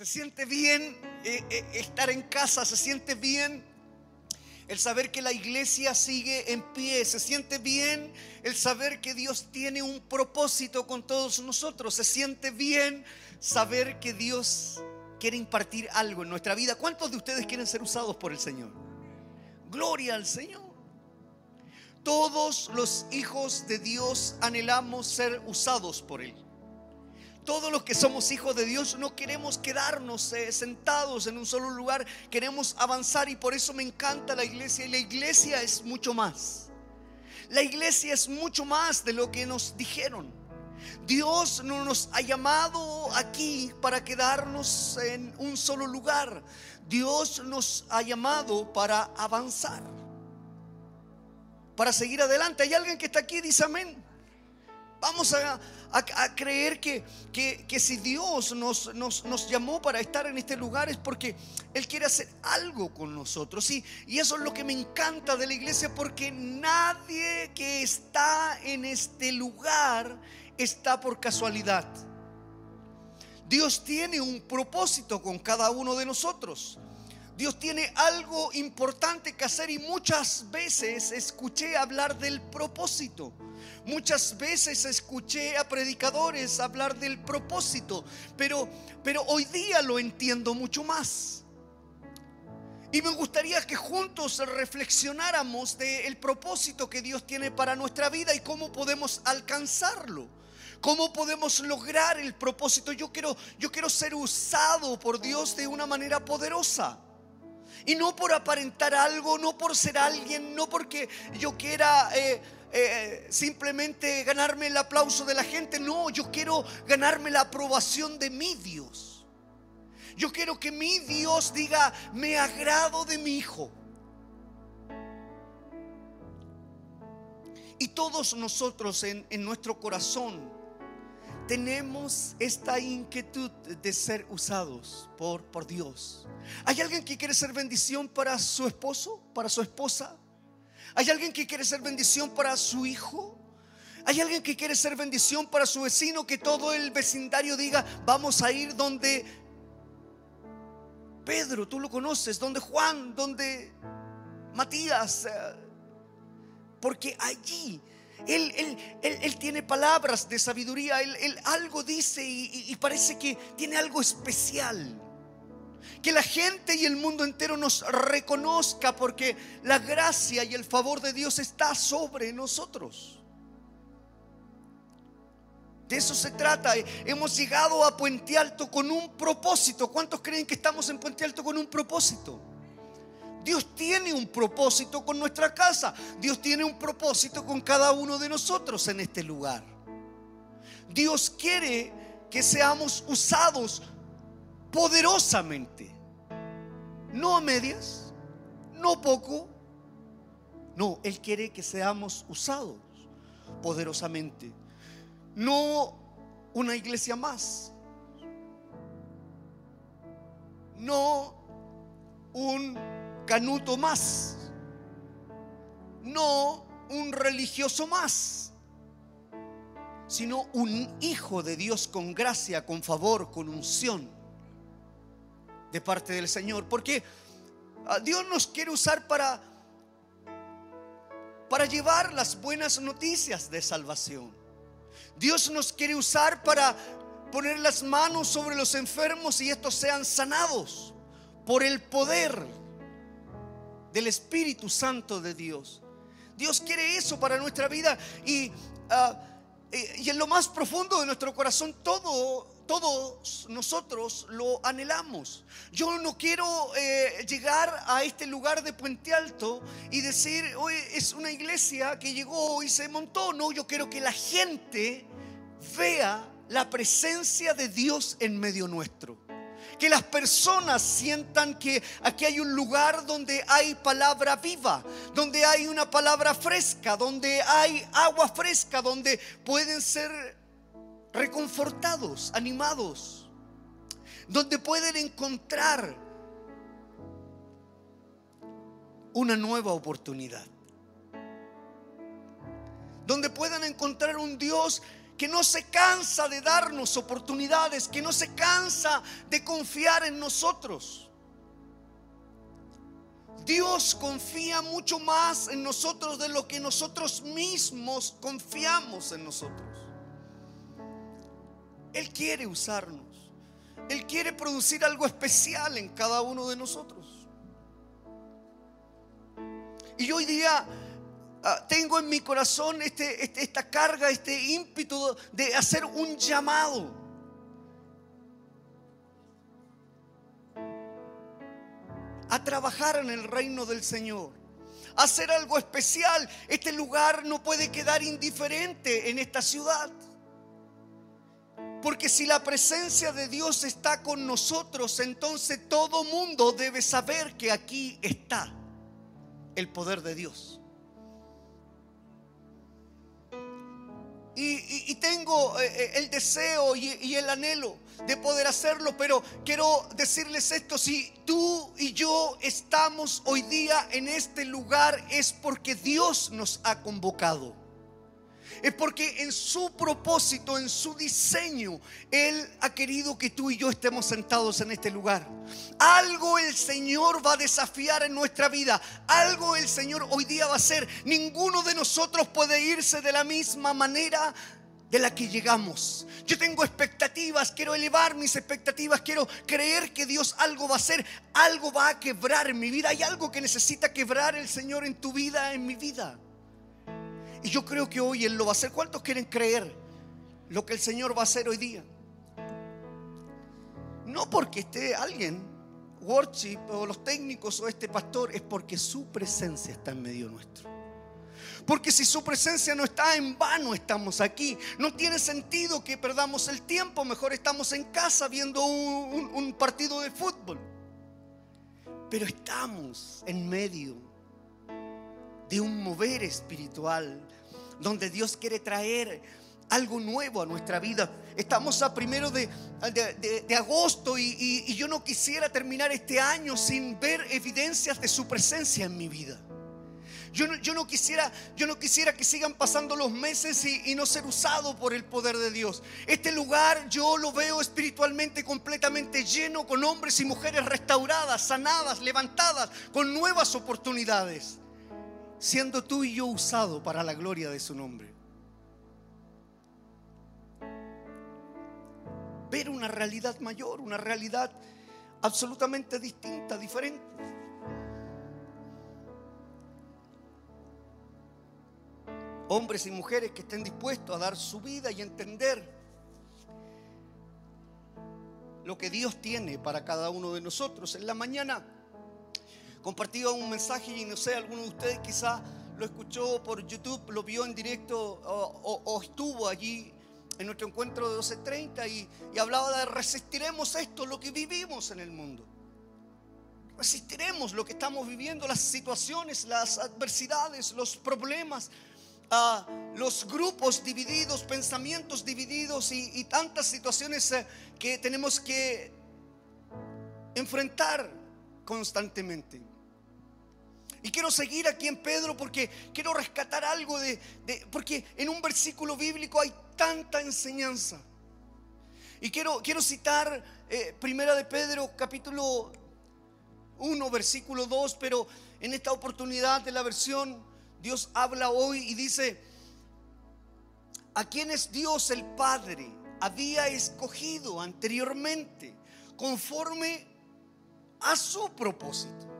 Se siente bien eh, eh, estar en casa, se siente bien el saber que la iglesia sigue en pie, se siente bien el saber que Dios tiene un propósito con todos nosotros, se siente bien saber que Dios quiere impartir algo en nuestra vida. ¿Cuántos de ustedes quieren ser usados por el Señor? Gloria al Señor. Todos los hijos de Dios anhelamos ser usados por Él. Todos los que somos hijos de Dios no queremos quedarnos eh, sentados en un solo lugar, queremos avanzar y por eso me encanta la iglesia. Y la iglesia es mucho más. La iglesia es mucho más de lo que nos dijeron. Dios no nos ha llamado aquí para quedarnos en un solo lugar. Dios nos ha llamado para avanzar, para seguir adelante. ¿Hay alguien que está aquí? Dice amén. Vamos a, creer que, que, si Dios nos, nos, nos, llamó para estar en este lugar es porque Él quiere hacer algo con nosotros. Y, y eso es lo que me encanta de la iglesia porque nadie que está en este lugar está por casualidad. Dios tiene un propósito con cada uno de nosotros. Dios tiene algo importante que hacer y muchas veces escuché hablar del propósito. Muchas veces escuché a predicadores hablar del propósito, pero, pero hoy día lo entiendo mucho más. Y me gustaría que juntos reflexionáramos del propósito que Dios tiene para nuestra vida y cómo podemos alcanzarlo. ¿Cómo podemos lograr el propósito? Yo quiero, yo quiero ser usado por Dios de una manera poderosa. Y no por aparentar algo, no por ser alguien, no porque yo quiera eh, eh, simplemente ganarme el aplauso de la gente. No, yo quiero ganarme la aprobación de mi Dios. Yo quiero que mi Dios diga, me agrado de mi hijo. Y todos nosotros en, en nuestro corazón tenemos esta inquietud de ser usados por, por Dios. ¿Hay alguien que quiere ser bendición para su esposo, para su esposa? ¿Hay alguien que quiere ser bendición para su hijo? ¿Hay alguien que quiere ser bendición para su vecino? Que todo el vecindario diga, vamos a ir donde Pedro, tú lo conoces, donde Juan, donde Matías. Eh, porque allí él, tiene palabras de sabiduría, él, algo dice y, parece que tiene algo especial. Que la gente y el mundo entero nos reconozca porque la gracia y el favor de Dios está sobre nosotros. De eso se trata. Hemos llegado a Puente Alto con un propósito. ¿Cuántos creen que estamos en Puente Alto con un propósito? Dios tiene un propósito con nuestra casa. Dios tiene un propósito con cada uno de nosotros en este lugar. Dios quiere que seamos usados poderosamente. No a medias, no poco. No, Él quiere que seamos usados poderosamente. No una iglesia más. No un canuto más, no un religioso más, sino un hijo de Dios con gracia, con favor, con unción de parte del Señor. Porque ah, Dios nos quiere usar para, para llevar las buenas noticias de salvación. Dios nos quiere usar para poner las manos sobre los enfermos y estos sean sanados por el poder del Espíritu Santo de Dios. Dios quiere eso para nuestra vida y, ah, y en lo más profundo de nuestro corazón todo, todos nosotros lo anhelamos. Yo no quiero eh, llegar a este lugar de Puente Alto y decir, hoy es una iglesia que llegó y se montó. No, yo quiero que la gente vea la presencia de Dios en medio nuestro que las personas sientan que aquí hay un lugar donde hay palabra viva, donde hay una palabra fresca, donde hay agua fresca, donde pueden ser reconfortados, animados, donde pueden encontrar una nueva oportunidad, donde puedan encontrar un Dios que no se cansa de darnos oportunidades, que no se cansa de confiar en nosotros. Dios confía mucho más en nosotros de lo que nosotros mismos confiamos en nosotros. Él quiere usarnos. Él quiere producir algo especial en cada uno de nosotros. Y hoy día ah, tengo en mi corazón este, este, esta carga, este ímpetu de hacer un llamado. A trabajar en el reino del Señor. A hacer algo especial. Este lugar no puede quedar indiferente en esta ciudad. Porque si la presencia de Dios está con nosotros, entonces todo mundo debe saber que aquí está el poder de Dios. Y, tengo eh, eh, el deseo y, y el anhelo de poder hacerlo, pero quiero decirles esto, si tú y yo estamos hoy día en este lugar es porque Dios nos ha convocado es porque en su propósito, en su diseño, Él ha querido que tú y yo estemos sentados en este lugar. Algo el Señor va a desafiar en nuestra vida. Algo el Señor hoy día va a hacer. Ninguno de nosotros puede irse de la misma manera de la que llegamos. Yo tengo expectativas, quiero elevar mis expectativas, quiero creer que Dios algo va a hacer, algo va a quebrar en mi vida. Hay algo que necesita quebrar el Señor en tu vida, en mi vida. Y yo creo que hoy Él lo va a hacer. ¿Cuántos quieren creer lo que el Señor va a hacer hoy día? No porque esté alguien, worship o los técnicos o este pastor, es porque su presencia está en medio nuestro. Porque si su presencia no está en vano, estamos aquí. No tiene sentido que perdamos el tiempo. Mejor estamos en casa viendo un, partido de fútbol. Pero estamos en medio de un mover espiritual donde Dios quiere traer algo nuevo a nuestra vida. Estamos a primero de, de, agosto y, y, yo no quisiera terminar este año sin ver evidencias de su presencia en mi vida. Yo no, yo no, quisiera, yo no quisiera que sigan pasando los meses y, y, no ser usado por el poder de Dios. Este lugar yo lo veo espiritualmente completamente lleno con hombres y mujeres restauradas, sanadas, levantadas, con nuevas oportunidades siendo tú y yo usado para la gloria de su nombre. Ver una realidad mayor, una realidad absolutamente distinta, diferente. Hombres y mujeres que estén dispuestos a dar su vida y entender lo que Dios tiene para cada uno de nosotros. En la mañana compartido un mensaje y no sé, alguno de ustedes quizá lo escuchó por YouTube, lo vio en directo o, estuvo allí en nuestro encuentro de 12.30 y, y hablaba de resistiremos esto, lo que vivimos en el mundo. Resistiremos lo que estamos viviendo, las situaciones, las adversidades, los problemas, ah, los grupos divididos, pensamientos divididos y, tantas situaciones eh, que tenemos que enfrentar constantemente. Y quiero seguir aquí en Pedro porque quiero rescatar algo de, porque en un versículo bíblico hay tanta enseñanza. Y quiero, quiero citar eh, Primera de Pedro capítulo 1, versículo 2, pero en esta oportunidad de la versión Dios habla hoy y dice, a quienes Dios el Padre había escogido anteriormente conforme a su propósito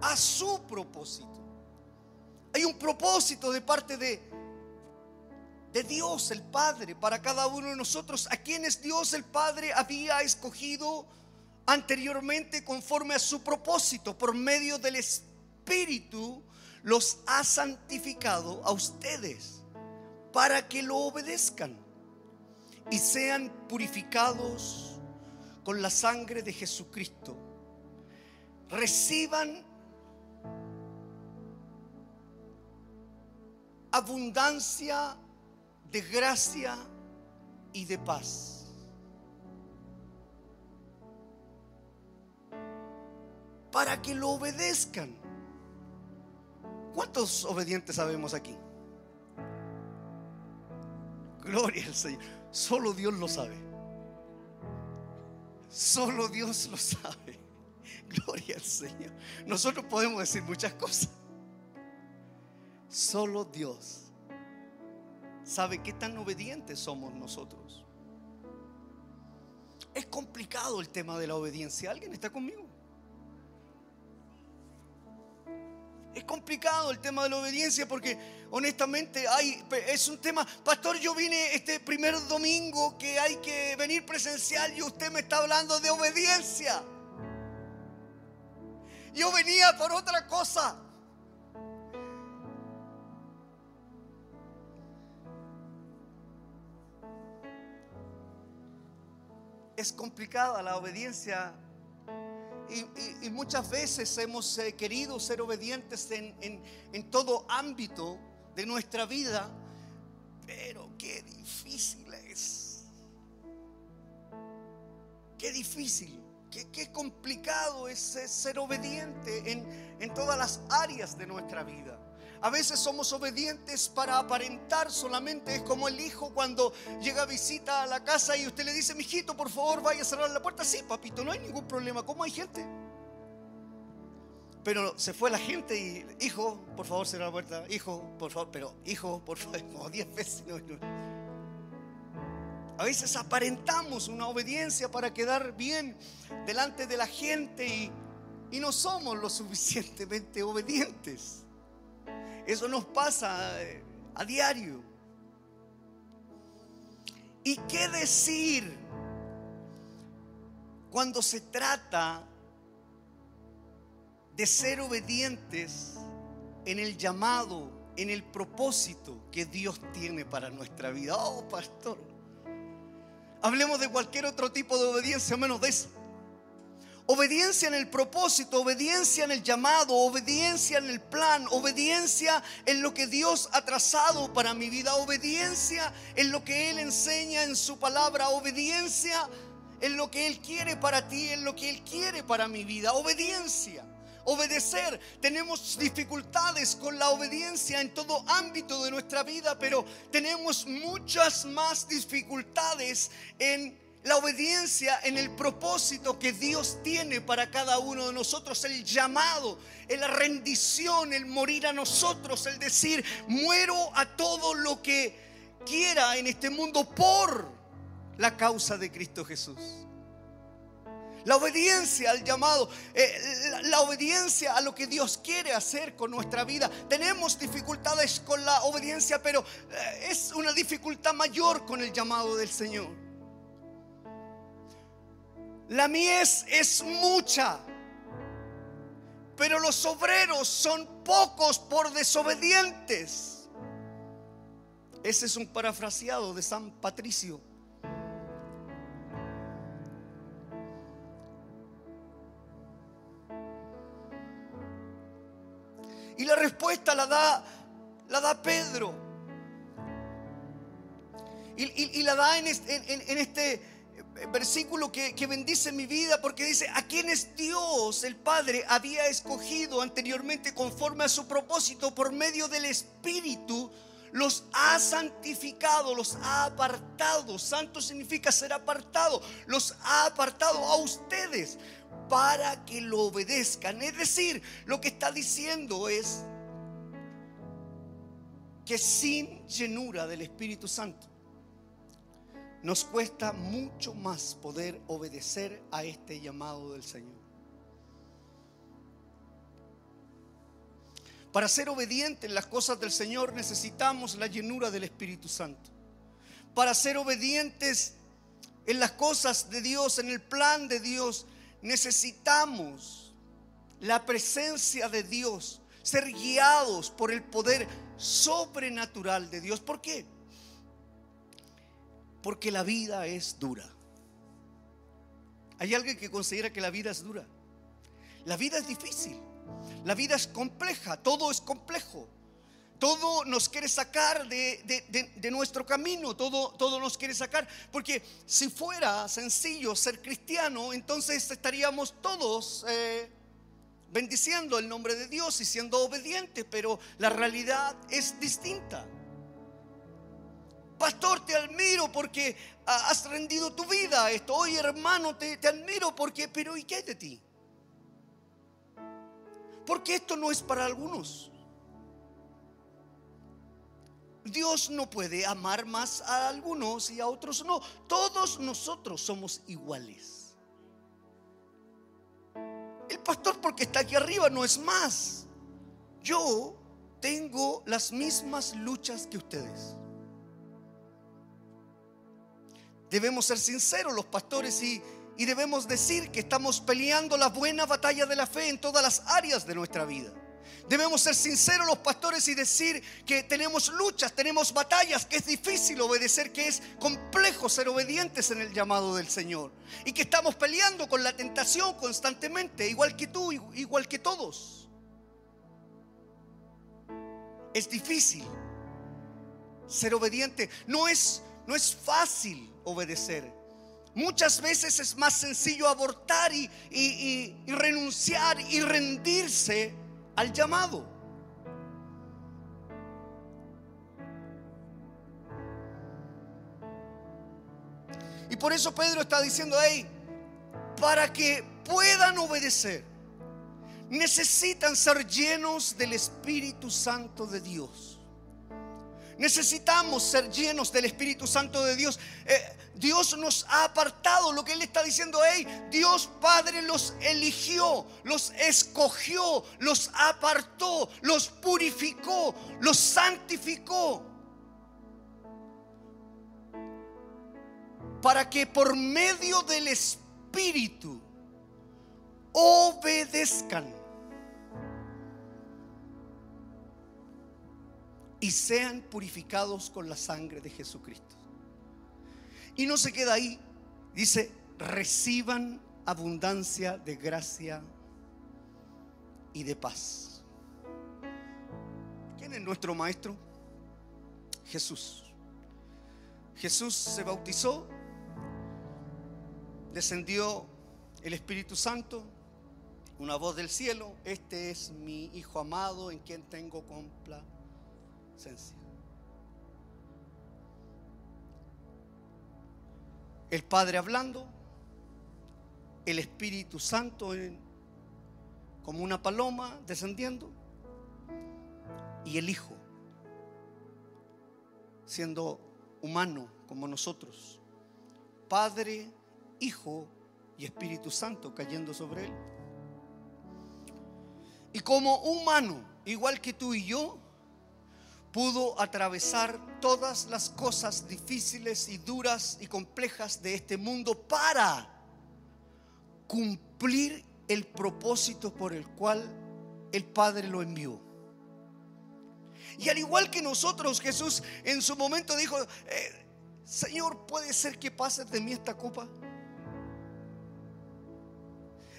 a su propósito. Hay un propósito de parte de, de Dios el Padre para cada uno de nosotros, a quienes Dios el Padre había escogido anteriormente conforme a su propósito, por medio del Espíritu, los ha santificado a ustedes para que lo obedezcan y sean purificados con la sangre de Jesucristo. Reciban abundancia de gracia y de paz. Para que lo obedezcan. ¿Cuántos obedientes sabemos aquí? Gloria al Señor. Solo Dios lo sabe. Solo Dios lo sabe. Gloria al Señor. Nosotros podemos decir muchas cosas. Solo Dios sabe qué tan obedientes somos nosotros. Es complicado el tema de la obediencia. ¿Alguien está conmigo? Complicado el tema de la obediencia porque honestamente hay, es un tema, pastor, yo vine este primer domingo que hay que venir presencial y usted me está hablando de obediencia. Yo venía por otra cosa. Es complicada la obediencia y, muchas veces hemos eh, querido ser obedientes en, todo ámbito de nuestra vida, pero qué difícil es. Qué difícil, qué, complicado es ser obediente en, en todas las áreas de nuestra vida. A veces somos obedientes para aparentar solamente. Es como el hijo cuando llega a visita a la casa y usted le dice, mijito, por favor, vaya a cerrar la puerta. Sí, papito, no hay ningún problema. ¿Cómo hay gente? Pero se fue la gente y, hijo, por favor, cierra la puerta. Hijo, por favor, pero hijo, por favor, como diez veces. A veces aparentamos una obediencia para quedar bien delante de la gente y, y no somos lo suficientemente obedientes. Eso nos pasa eh, a diario. ¿Y qué decir cuando se trata de ser obedientes en el llamado, en el propósito que Dios tiene para nuestra vida? Oh, pastor. Hablemos de cualquier otro tipo de obediencia menos de eso. Obediencia en el propósito, obediencia en el llamado, obediencia en el plan, obediencia en lo que Dios ha trazado para mi vida, obediencia en lo que Él enseña en su palabra, obediencia en lo que Él quiere para ti, en lo que Él quiere para mi vida, obediencia. Obedecer, tenemos dificultades con la obediencia en todo ámbito de nuestra vida, pero tenemos muchas más dificultades en la obediencia en el propósito que Dios tiene para cada uno de nosotros, el llamado, la rendición, el morir a nosotros, el decir, muero a todo lo que quiera en este mundo por la causa de Cristo Jesús. La obediencia al llamado, eh, la, obediencia a lo que Dios quiere hacer con nuestra vida. Tenemos dificultades con la obediencia, pero eh, es una dificultad mayor con el llamado del Señor. La mies es mucha, pero los obreros son pocos por desobedientes. Ese es un parafraseado de San Patricio. Y la respuesta la da, la da Pedro. Y, la da en este versículo que, bendice mi vida porque dice, a quienes Dios el Padre había escogido anteriormente conforme a su propósito por medio del Espíritu, los ha santificado, los ha apartado. Santo significa ser apartado. Los ha apartado a ustedes para que lo obedezcan. Es decir, lo que está diciendo es que sin llenura del Espíritu Santo nos cuesta mucho más poder obedecer a este llamado del Señor. Para ser obedientes en las cosas del Señor necesitamos la llenura del Espíritu Santo. Para ser obedientes en las cosas de Dios, en el plan de Dios, necesitamos la presencia de Dios, ser guiados por el poder sobrenatural de Dios. ¿Por qué? Porque la vida es dura. Hay alguien que considera que la vida es dura. La vida es difícil. La vida es compleja. Todo es complejo. Todo nos quiere sacar de, nuestro camino. Todo, todo nos quiere sacar. Porque si fuera sencillo ser cristiano, entonces estaríamos todos eh, bendiciendo el nombre de Dios y siendo obedientes. Pero la realidad es distinta. Pastor, te admiro porque has rendido tu vida a esto. Oye, hermano, te, te admiro porque, pero ¿y qué de ti? Porque esto no es para algunos. Dios no puede amar más a algunos y a otros no. Todos nosotros somos iguales. El pastor porque está aquí arriba no es más. Yo tengo las mismas luchas que ustedes. Debemos ser sinceros los pastores y, y debemos decir que estamos peleando la buena batalla de la fe en todas las áreas de nuestra vida. Debemos ser sinceros los pastores y decir que tenemos luchas, tenemos batallas, que es difícil obedecer, que es complejo ser obedientes en el llamado del Señor. Y que estamos peleando con la tentación constantemente, igual que tú, igual que todos. Es difícil ser obediente. No es, no es fácil obedecer. Muchas veces es más sencillo abortar y, y renunciar y rendirse al llamado. Y por eso Pedro está diciendo, ahí para que puedan obedecer, necesitan ser llenos del Espíritu Santo de Dios. Necesitamos ser llenos del Espíritu Santo de Dios. Eh, Dios nos ha apartado. Lo que Él está diciendo, hey, Dios Padre los eligió, los escogió, los apartó, los purificó, los santificó. Para que por medio del Espíritu obedezcan y sean purificados con la sangre de Jesucristo. Y no se queda ahí, dice, reciban abundancia de gracia y de paz. ¿Quién es nuestro maestro? Jesús. Jesús se bautizó, descendió el Espíritu Santo, una voz del cielo, este es mi Hijo amado en quien tengo complacencia El Padre hablando, el Espíritu Santo como una paloma descendiendo y el Hijo siendo humano como nosotros. Padre, Hijo y Espíritu Santo cayendo sobre él. Y como humano, igual que tú y yo, pudo atravesar todas las cosas difíciles y duras y complejas de este mundo para cumplir el propósito por el cual el Padre lo envió. Y al igual que nosotros, Jesús en su momento dijo, eh, Señor, ¿puede ser que pase de mí esta copa?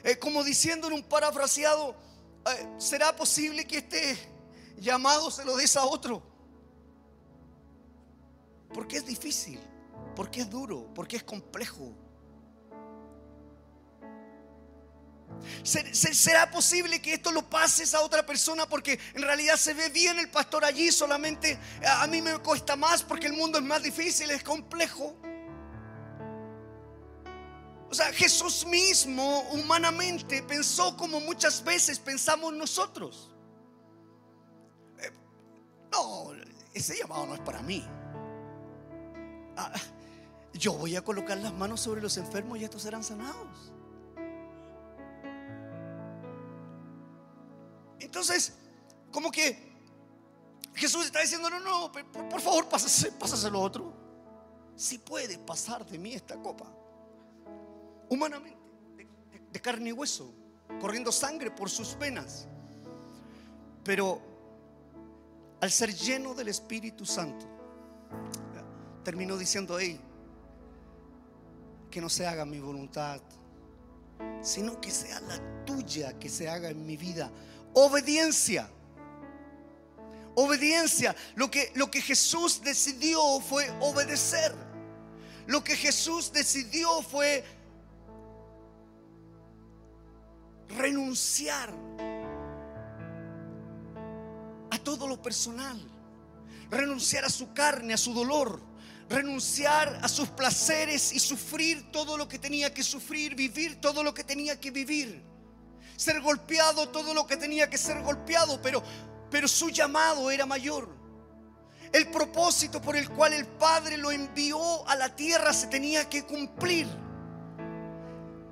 Eh, como diciendo en un parafraseado, eh, ¿será posible que este llamado se lo des a otro. Porque es difícil, porque es duro, porque es complejo. ¿Será posible que esto lo pases a otra persona porque en realidad se ve bien el pastor allí solamente? A mí me cuesta más porque el mundo es más difícil, es complejo. O sea, Jesús mismo humanamente pensó como muchas veces pensamos nosotros. No, ese llamado no es para mí. Ah, yo voy a colocar las manos sobre los enfermos y estos serán sanados. Entonces, como que Jesús está diciendo, no, no, por, favor, pásase, pásaselo a otro. Si puede pasar de mí esta copa, humanamente, de carne y hueso, corriendo sangre por sus venas. Pero al ser lleno del Espíritu Santo, terminó diciendo, hey, que no se haga mi voluntad, sino que sea la tuya que se haga en mi vida. Obediencia. Obediencia. Lo que, lo que Jesús decidió fue obedecer. Lo que Jesús decidió fue renunciar todo lo personal, renunciar a su carne, a su dolor, renunciar a sus placeres y sufrir todo lo que tenía que sufrir, vivir todo lo que tenía que vivir, ser golpeado todo lo que tenía que ser golpeado, pero, pero su llamado era mayor. El propósito por el cual el Padre lo envió a la tierra se tenía que cumplir.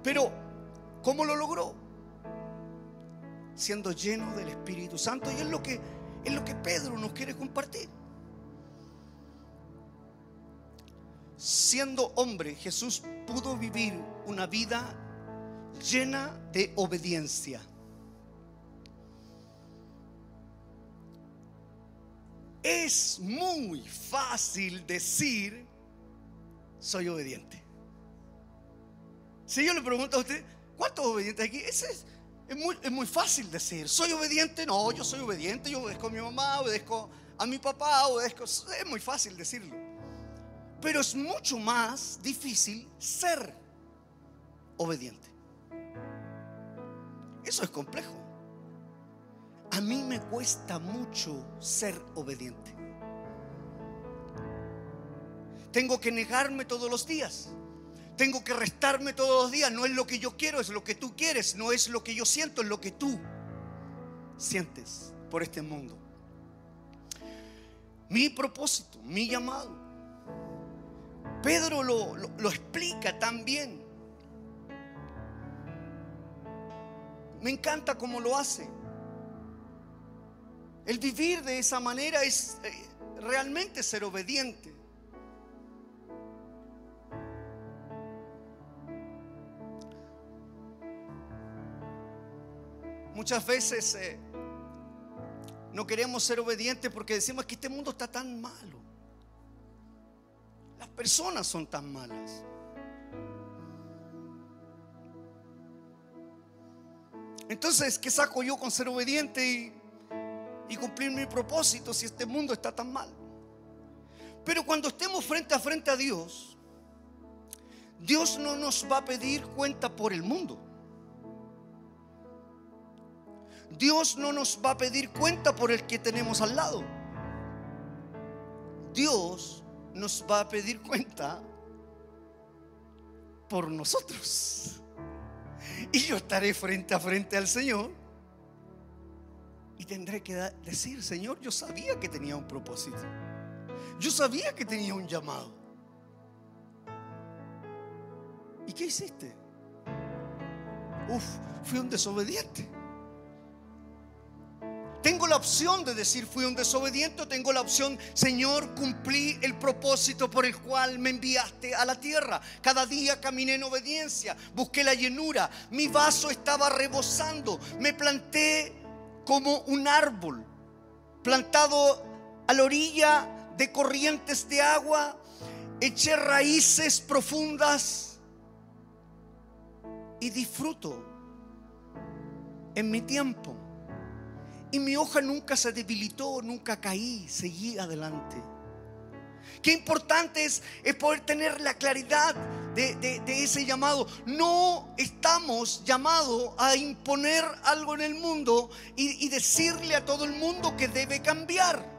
Pero, ¿cómo lo logró? Siendo lleno del Espíritu Santo. Y es lo que, es lo que Pedro nos quiere compartir. siendo hombre, Jesús pudo vivir una vida llena de obediencia. Es muy fácil decir, soy obediente. Si yo le pregunto a usted, ¿cuántos obedientes aquí? Ese es, muy, es muy fácil decir, soy obediente. No, yo soy obediente, yo obedezco a mi mamá, obedezco a mi papá, obedezco. Es muy fácil decirlo. Pero es mucho más difícil ser obediente. Eso es complejo. A mí me cuesta mucho ser obediente. Tengo que negarme todos los días. Tengo que restarme todos los días. No es lo que yo quiero, es lo que tú quieres. No es lo que yo siento, es lo que tú sientes por este mundo. Mi propósito, mi llamado Pedro lo, explica tan bien. Me encanta cómo lo hace. El vivir de esa manera es eh, realmente ser obediente. Muchas veces eh, no queremos ser obedientes porque decimos que este mundo está tan malo personas son tan malas. Entonces, ¿qué saco yo con ser obediente y, cumplir mi propósito si este mundo está tan mal? Pero cuando estemos frente a frente a Dios, Dios no nos va a pedir cuenta por el mundo. Dios no nos va a pedir cuenta por el que tenemos al lado. Dios nos va a pedir cuenta por nosotros. Y yo estaré frente a frente al Señor y tendré que decir, Señor, yo sabía que tenía un propósito. Yo sabía que tenía un llamado. ¿Y qué hiciste? Uf, fui un desobediente. Tengo la opción de decir fui un desobediente, tengo la opción, Señor, cumplí el propósito por el cual me enviaste a la tierra. Cada día caminé en obediencia, busqué la llenura, mi vaso estaba rebosando, me planté como un árbol, plantado a la orilla de corrientes de agua, eché raíces profundas y disfruto en mi tiempo y mi hoja nunca se debilitó, nunca caí, seguí adelante. Qué importante es, poder tener la claridad de, ese llamado. No estamos llamados a imponer algo en el mundo y decirle a todo el mundo que debe cambiar.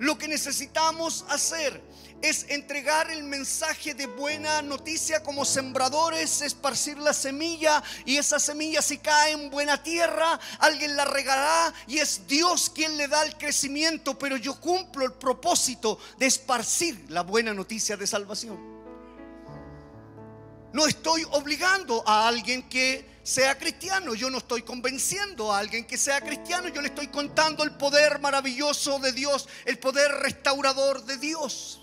Lo que necesitamos hacer es entregar el mensaje de buena noticia como sembradores, esparcir la semilla y esa semilla si cae en buena tierra, alguien la regará y es Dios quien le da el crecimiento, pero yo cumplo el propósito de esparcir la buena noticia de salvación. No estoy obligando a alguien que sea cristiano. Yo no estoy convenciendo a alguien que sea cristiano. Yo le estoy contando el poder maravilloso de Dios, el poder restaurador de Dios.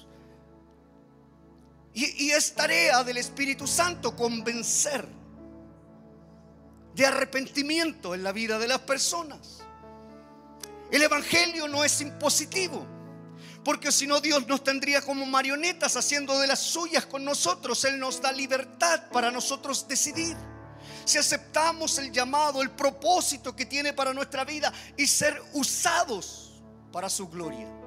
Y, es tarea del Espíritu Santo convencer de arrepentimiento en la vida de las personas. El Evangelio no es impositivo, porque si no Dios nos tendría como marionetas haciendo de las suyas con nosotros. Él nos da libertad para nosotros decidir. Si aceptamos el llamado, el propósito que tiene para nuestra vida y ser usados para su gloria.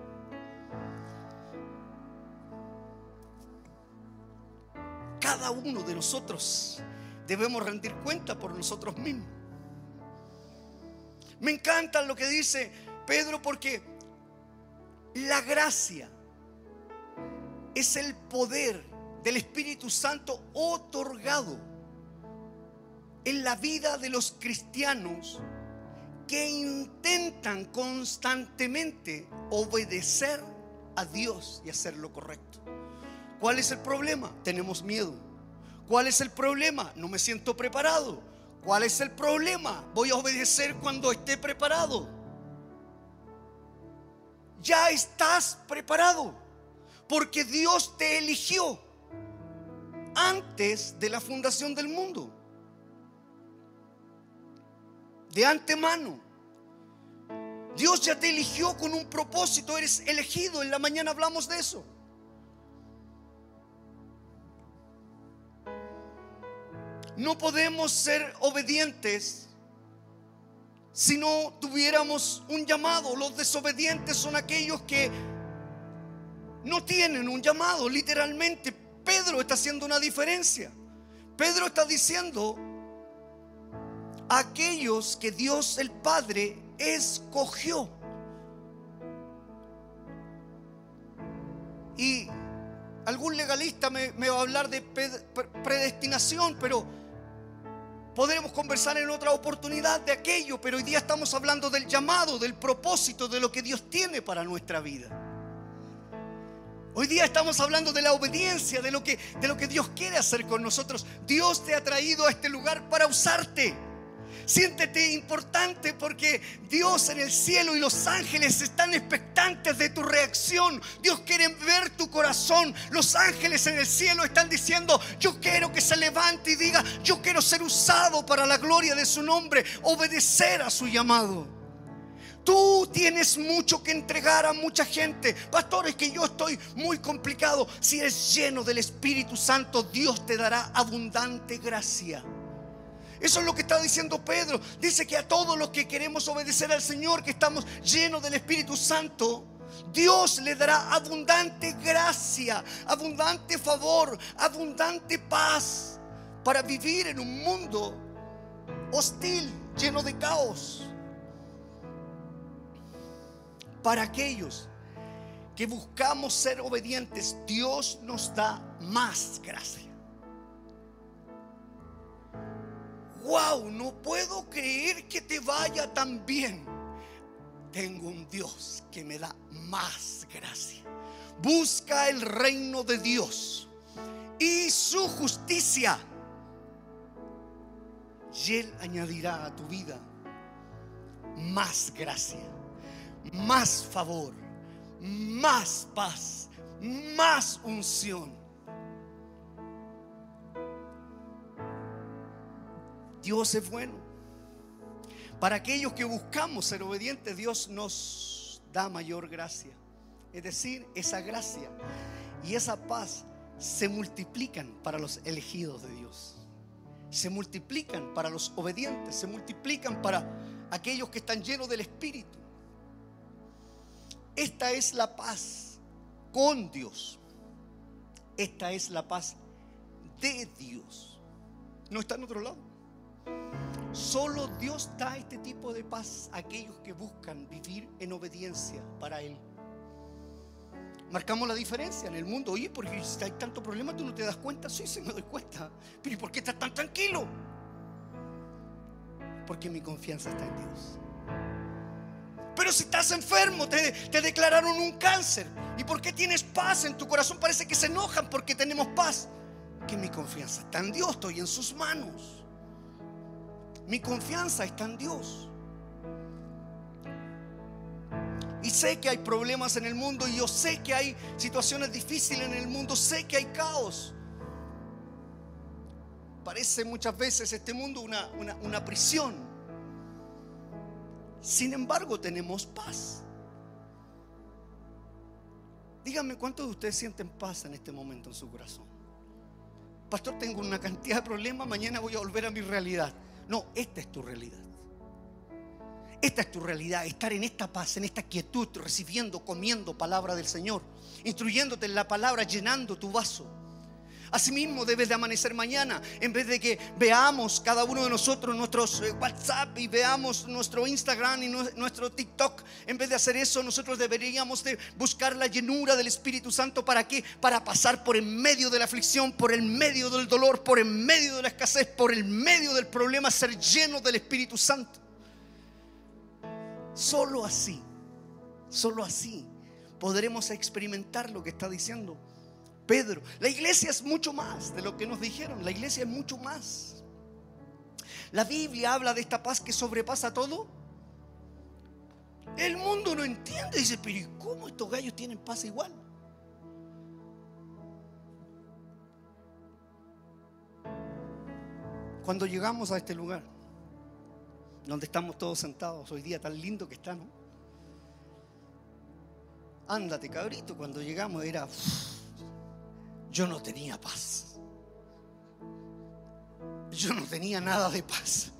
cada uno de nosotros debemos rendir cuenta por nosotros mismos. Me encanta lo que dice Pedro porque la gracia es el poder del Espíritu Santo otorgado en la vida de los cristianos que intentan constantemente obedecer a Dios y hacer lo correcto. ¿Cuál es el problema? Tenemos miedo. ¿Cuál es el problema? No me siento preparado. ¿Cuál es el problema? Voy a obedecer cuando esté preparado. Ya estás preparado porque Dios te eligió antes de la fundación del mundo. De antemano. Dios ya te eligió con un propósito, eres elegido. En la mañana hablamos de eso. No podemos ser obedientes si no tuviéramos un llamado. Los desobedientes son aquellos que no tienen un llamado, literalmente. Pedro está haciendo una diferencia. Pedro está diciendo, aquellos que Dios el Padre escogió. Y algún legalista me, va a hablar de predestinación, pero podremos conversar en otra oportunidad de aquello, pero hoy día estamos hablando del llamado, del propósito, de lo que Dios tiene para nuestra vida. Hoy día estamos hablando de la obediencia, de lo que, de lo que Dios quiere hacer con nosotros. Dios te ha traído a este lugar para usarte. Siéntete importante porque Dios en el cielo y los ángeles están expectantes de tu reacción. Dios quiere ver tu corazón. Los ángeles en el cielo están diciendo, yo quiero que se levante y diga, yo quiero ser usado para la gloria de su nombre, obedecer a su llamado. Tú tienes mucho que entregar a mucha gente. Pastores, que yo estoy muy complicado. Si eres lleno del Espíritu Santo, Dios te dará abundante gracia. Eso es lo que está diciendo Pedro. Dice que a todos los que queremos obedecer al Señor, que estamos llenos del Espíritu Santo, Dios le dará abundante gracia, abundante favor, abundante paz para vivir en un mundo hostil, lleno de caos. Para aquellos que buscamos ser obedientes, Dios nos da más gracia. Wow, no puedo creer que te vaya tan bien. Tengo un Dios que me da más gracia. Busca el reino de Dios y su justicia. Y Él añadirá a tu vida más gracia, más favor, más paz, más unción. Dios es bueno. Para aquellos que buscamos ser obedientes, Dios nos da mayor gracia. Es decir, esa gracia y esa paz se multiplican para los elegidos de Dios. Se multiplican para los obedientes, se multiplican para aquellos que están llenos del Espíritu. Esta es la paz con Dios. Esta es la paz de Dios. No está en otro lado. Solo Dios da este tipo de paz a aquellos que buscan vivir en obediencia para Él. Marcamos la diferencia en el mundo. Oye, porque si hay tanto problema, tú no te das cuenta. Sí, se me doy cuenta. Pero ¿y por qué estás tan tranquilo? Porque mi confianza está en Dios. Pero si estás enfermo, te declararon un cáncer. ¿Y por qué tienes paz en tu corazón? Parece que se enojan porque tenemos paz. Que mi confianza está en Dios, estoy en sus manos. Mi confianza está en Dios. Y sé que hay problemas en el mundo y yo sé que hay situaciones difíciles en el mundo, sé que hay caos. Parece muchas veces este mundo una, una prisión. Sin embargo, tenemos paz. Díganme cuántos de ustedes sienten paz en este momento en su corazón. Pastor, tengo una cantidad de problemas, mañana voy a volver a mi realidad. No, esta es tu realidad. Esta es tu realidad, estar en esta paz, en esta quietud, recibiendo, comiendo palabra del Señor, instruyéndote en la palabra, llenando tu vaso. Asimismo debe de amanecer mañana, en vez de que veamos cada uno de nosotros nuestros eh, WhatsApp y veamos nuestro Instagram y nuestro TikTok, en vez de hacer eso, nosotros deberíamos de buscar la llenura del Espíritu Santo para qué? Para pasar por en medio de la aflicción, por el medio del dolor, por en medio de la escasez, por el medio del problema, ser lleno del Espíritu Santo. Solo así, solo así podremos experimentar lo que está diciendo Pedro. La iglesia es mucho más de lo que nos dijeron. La iglesia es mucho más. La Biblia habla de esta paz que sobrepasa todo. El mundo no entiende. Dice, pero ¿cómo estos gallos tienen paz igual? Cuando llegamos a este lugar, donde estamos todos sentados, hoy día tan lindo que está, ¿no? Ándate, cabrito, cuando llegamos era yo no tenía paz. Yo no tenía nada de paz.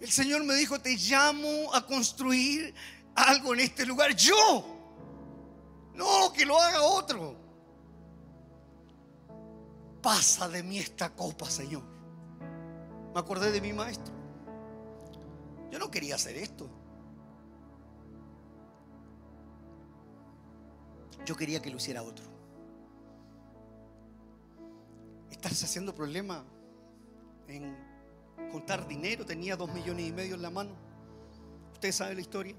El Señor me dijo, te llamo a construir algo en este lugar. Yo. No, que lo haga otro. Pasa de mí esta copa, Señor. Me acordé de mi maestro. Yo no quería hacer esto. Yo quería que lo hiciera otro. Estás haciendo problema en contar dinero. Tenía dos millones y medio en la mano. Usted sabe la historia.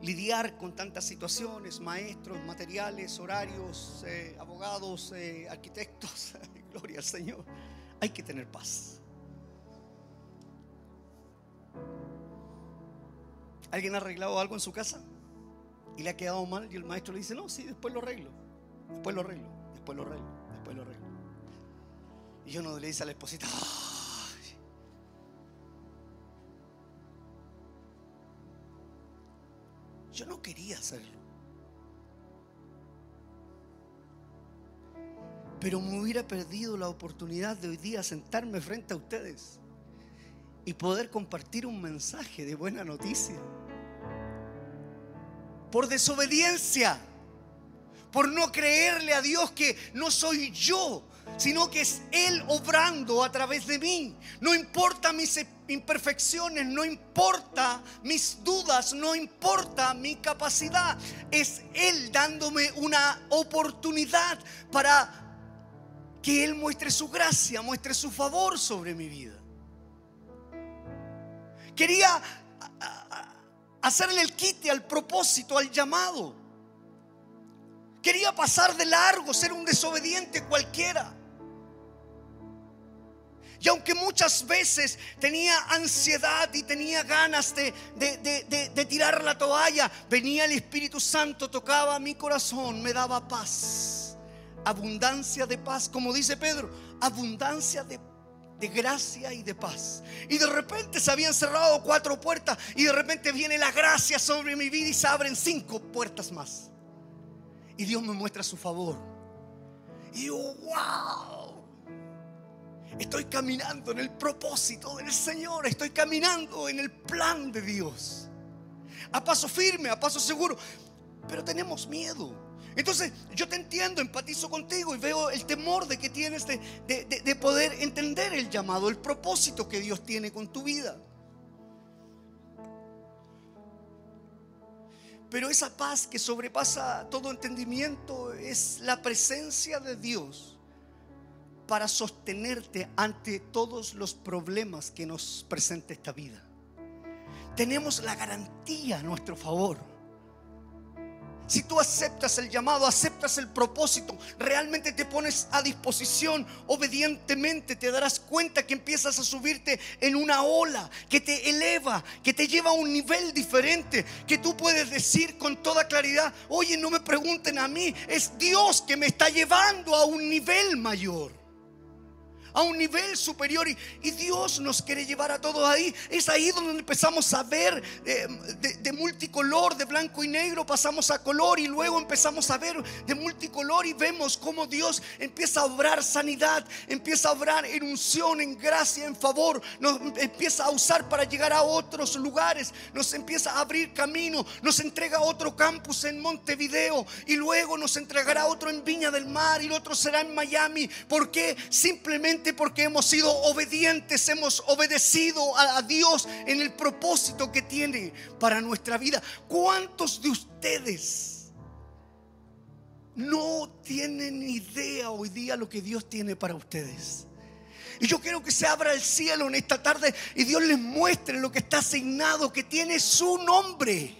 Lidiar con tantas situaciones, maestros, materiales, horarios, eh, abogados, eh, arquitectos. Gloria al Señor. Hay que tener paz. ¿Alguien ha arreglado algo en su casa? Y le ha quedado mal y el maestro le dice, no, sí, después lo arreglo, después lo arreglo, después lo arreglo, después lo arreglo. Y uno le dice a la esposita, yo no quería hacerlo. Pero me hubiera perdido la oportunidad de hoy día sentarme frente a ustedes y poder compartir un mensaje de buena noticia por desobediencia, por no creerle a Dios que no soy yo, sino que es Él obrando a través de mí. No importa mis imperfecciones, no importa mis dudas, no importa mi capacidad. Es Él dándome una oportunidad para que Él muestre su gracia, muestre su favor sobre mi vida. Quería hacerle el quite al propósito, al llamado. Quería pasar de largo, ser un desobediente cualquiera. Y aunque muchas veces tenía ansiedad y tenía ganas de, de, tirar la toalla, venía el Espíritu Santo, tocaba mi corazón, me daba paz. Abundancia de paz, como dice Pedro, abundancia de paz de gracia y de paz. Y de repente se habían cerrado cuatro puertas y de repente viene la gracia sobre mi vida y se abren cinco puertas más. Y Dios me muestra su favor. Y yo, wow. Estoy caminando en el propósito del Señor. Estoy caminando en el plan de Dios. A paso firme, a paso seguro. Pero tenemos miedo. Entonces yo te entiendo, empatizo contigo y veo el temor de que tienes de, poder entender el llamado, el propósito que Dios tiene con tu vida. Pero esa paz que sobrepasa todo entendimiento es la presencia de Dios para sostenerte ante todos los problemas que nos presenta esta vida. Tenemos la garantía a nuestro favor si tú aceptas el llamado, aceptas el propósito, realmente te pones a disposición obedientemente, te darás cuenta que empiezas a subirte en una ola que te eleva, que te lleva a un nivel diferente, que tú puedes decir con toda claridad, oye, no me pregunten a mí, es Dios que me está llevando a un nivel mayor. A un nivel superior y, Dios nos quiere llevar a todos ahí. Es ahí donde empezamos a ver eh, de, multicolor, de blanco y negro, pasamos a color y luego empezamos a ver de multicolor y vemos cómo Dios empieza a obrar sanidad, empieza a obrar en unción, en gracia, en favor, nos empieza a usar para llegar a otros lugares, nos empieza a abrir camino, nos entrega otro campus en Montevideo y luego nos entregará otro en Viña del Mar y otro será en Miami. ¿Por qué? Porque hemos sido obedientes, hemos obedecido a, Dios en el propósito que tiene para nuestra vida. ¿Cuántos de ustedes no tienen idea hoy día lo que Dios tiene para ustedes? Y yo quiero que se abra el cielo en esta tarde y Dios les muestre lo que está asignado, que tiene su nombre.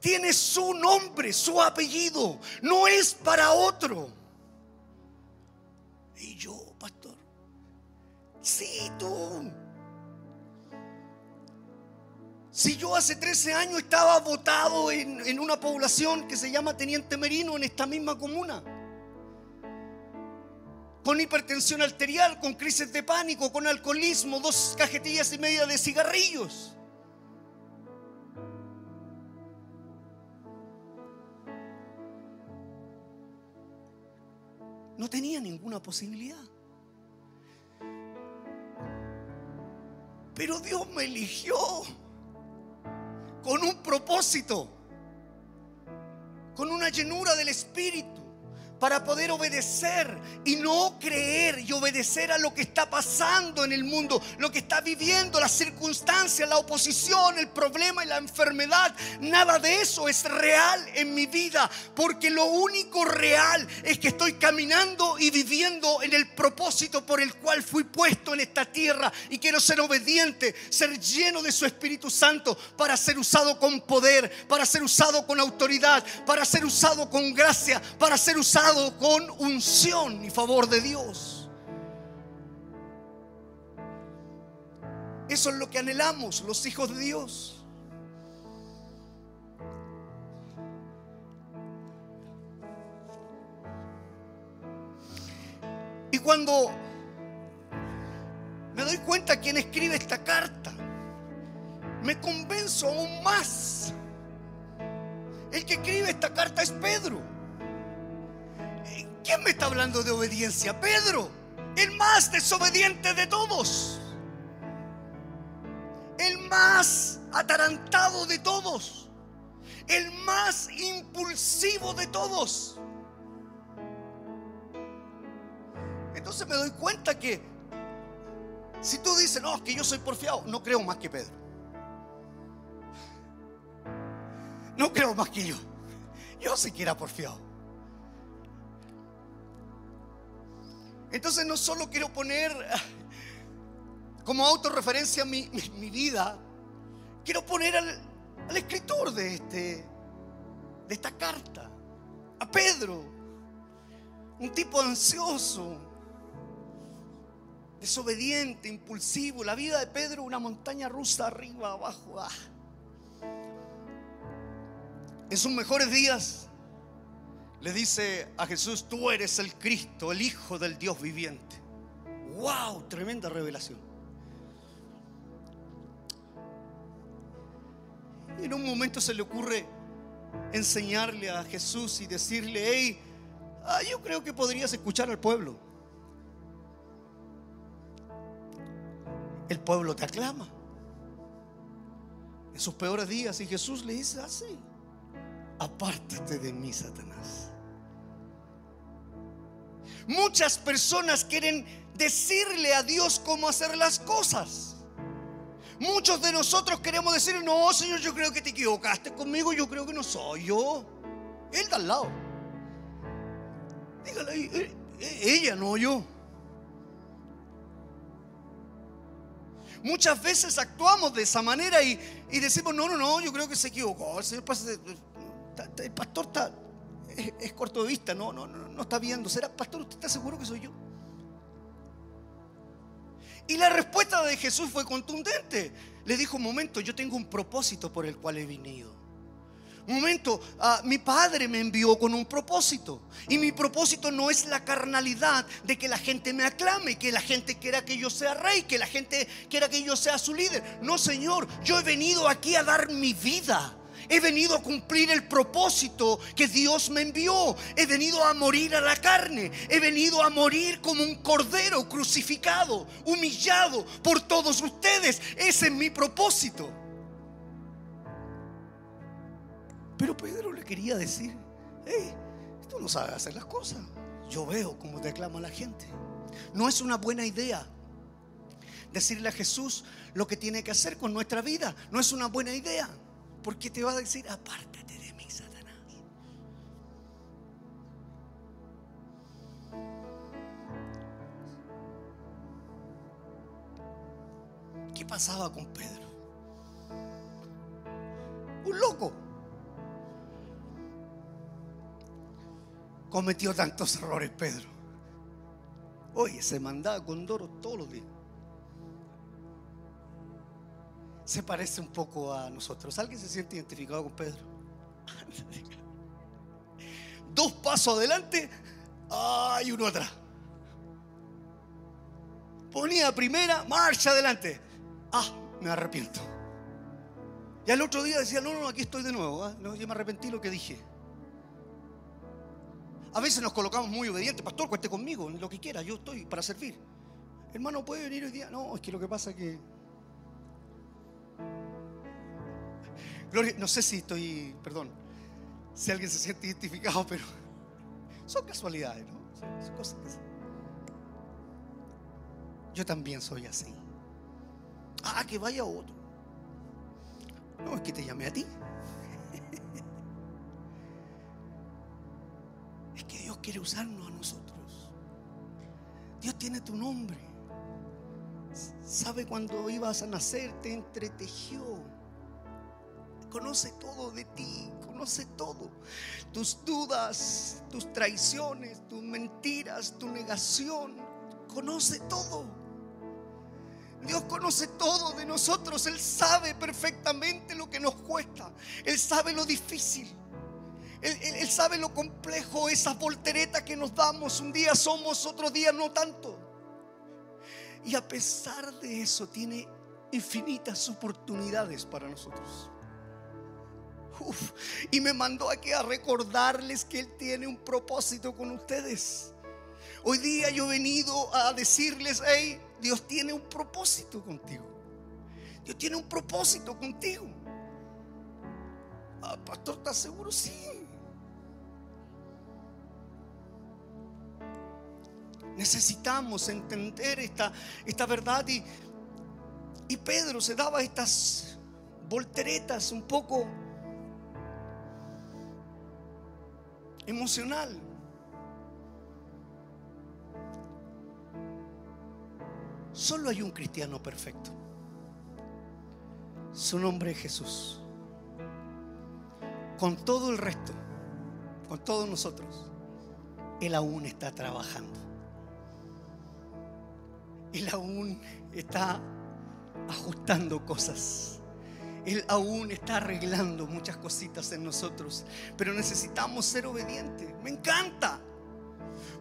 Tiene su nombre, su apellido. No es para otro. Y yo, pastor, sí, tú. Si yo hace 13 años estaba votado en, en, una población que se llama Teniente Merino, en esta misma comuna, con hipertensión arterial, con crisis de pánico, con alcoholismo, dos cajetillas y media de cigarrillos. No tenía ninguna posibilidad. Pero Dios me eligió con un propósito, con una llenura del Espíritu para poder obedecer y no creer y obedecer a lo que está pasando en el mundo, lo que está viviendo, las circunstancias, la oposición, el problema y la enfermedad. Nada de eso es real en mi vida, porque lo único real es que estoy caminando y viviendo en el propósito por el cual fui puesto en esta tierra y quiero ser obediente, ser lleno de su Espíritu Santo para ser usado con poder, para ser usado con autoridad, para ser usado con gracia, para ser usado con unción y favor de Dios. Eso es lo que anhelamos los hijos de Dios. Y cuando me doy cuenta quién escribe esta carta, me convenzo aún más. El que escribe esta carta es Pedro. ¿Quién me está hablando de obediencia? Pedro, el más desobediente de todos. El más atarantado de todos. El más impulsivo de todos. Entonces me doy cuenta que si tú dices, no, que yo soy porfiado, no creo más que Pedro. No creo más que yo. Yo siquiera porfiado. Entonces no solo quiero poner como autorreferencia mi, mi, vida, quiero poner al, escritor de, este, de esta carta, a Pedro, un tipo ansioso, desobediente, impulsivo. La vida de Pedro, una montaña rusa arriba, abajo. Ah. En sus mejores días, le dice a Jesús, tú eres el Cristo, el Hijo del Dios viviente. ¡Wow! Tremenda revelación. Y en un momento se le ocurre enseñarle a Jesús y decirle, hey, ah, yo creo que podrías escuchar al pueblo. El pueblo te aclama. En sus peores días y Jesús le dice así, apártate de mí, Satanás. Muchas personas quieren decirle a Dios cómo hacer las cosas. Muchos de nosotros queremos decir, no, Señor, yo creo que te equivocaste conmigo, yo creo que no soy yo. Él da al lado. Dígale, eh, eh, ella, no yo. Muchas veces actuamos de esa manera y, decimos, no, no, no, yo creo que se equivocó. El Señor el pastor está, es, corto de vista, no, no, no, no está viendo. ¿Será, pastor, usted está seguro que soy yo? Y la respuesta de Jesús fue contundente. Le dijo, un momento, yo tengo un propósito por el cual he venido. un momento, ah, mi padre me envió con un propósito. Y mi propósito no es la carnalidad de que la gente me aclame, que la gente quiera que yo sea rey, que la gente quiera que yo sea su líder. No, Señor, yo he venido aquí a dar mi vida. He venido a cumplir el propósito que Dios me envió. He venido a morir a la carne. He venido a morir como un cordero crucificado, humillado por todos ustedes. Ese es mi propósito. Pero Pedro le quería decir, hey, tú no sabes hacer las cosas. Yo veo cómo te aclama la gente. No es una buena idea decirle a Jesús lo que tiene que hacer con nuestra vida. No es una buena idea. Porque te va a decir, apártate de mí, Satanás. ¿Qué pasaba con Pedro? Un loco. Cometió tantos errores Pedro. Oye, se mandaba con Doro todos los días. Se parece un poco a nosotros. ¿Alguien se siente identificado con Pedro? Dos pasos adelante, hay uno atrás. Ponía primera, marcha adelante. Ah, me arrepiento. Y al otro día decía, no, no, aquí estoy de nuevo. ¿ah? No, yo me arrepentí lo que dije. A veces nos colocamos muy obedientes. Pastor, cuente conmigo, lo que quiera, yo estoy para servir. Hermano, ¿puede venir hoy día? No, es que lo que pasa es que Gloria, no sé si estoy, perdón, si alguien se siente identificado, pero son casualidades, ¿no? Son cosas Yo también soy así. Ah, que vaya otro. No, es que te llamé a ti. Es que Dios quiere usarnos a nosotros. Dios tiene tu nombre. Sabe cuando ibas a nacer, te entretejió conoce todo de ti, conoce todo. Tus dudas, tus traiciones, tus mentiras, tu negación, conoce todo. Dios conoce todo de nosotros, Él sabe perfectamente lo que nos cuesta, Él sabe lo difícil. Él, sabe lo complejo, esa voltereta que nos damos. Un día somos, otro día no tanto. Y a pesar de eso, tiene infinitas oportunidades para nosotros y me mandó aquí a recordarles que Él tiene un propósito con ustedes. Hoy día yo he venido a decirles, hey, Dios tiene un propósito contigo. Dios tiene un propósito contigo. Ah, pastor, ¿estás seguro? Sí. Necesitamos entender esta, esta verdad y, y Pedro se daba estas volteretas un poco emocional. Solo hay un cristiano perfecto. Su nombre es Jesús. Con todo el resto, con todos nosotros, Él aún está trabajando. Él aún está ajustando cosas. Él aún está arreglando muchas cositas en nosotros, pero necesitamos ser obedientes. Me encanta.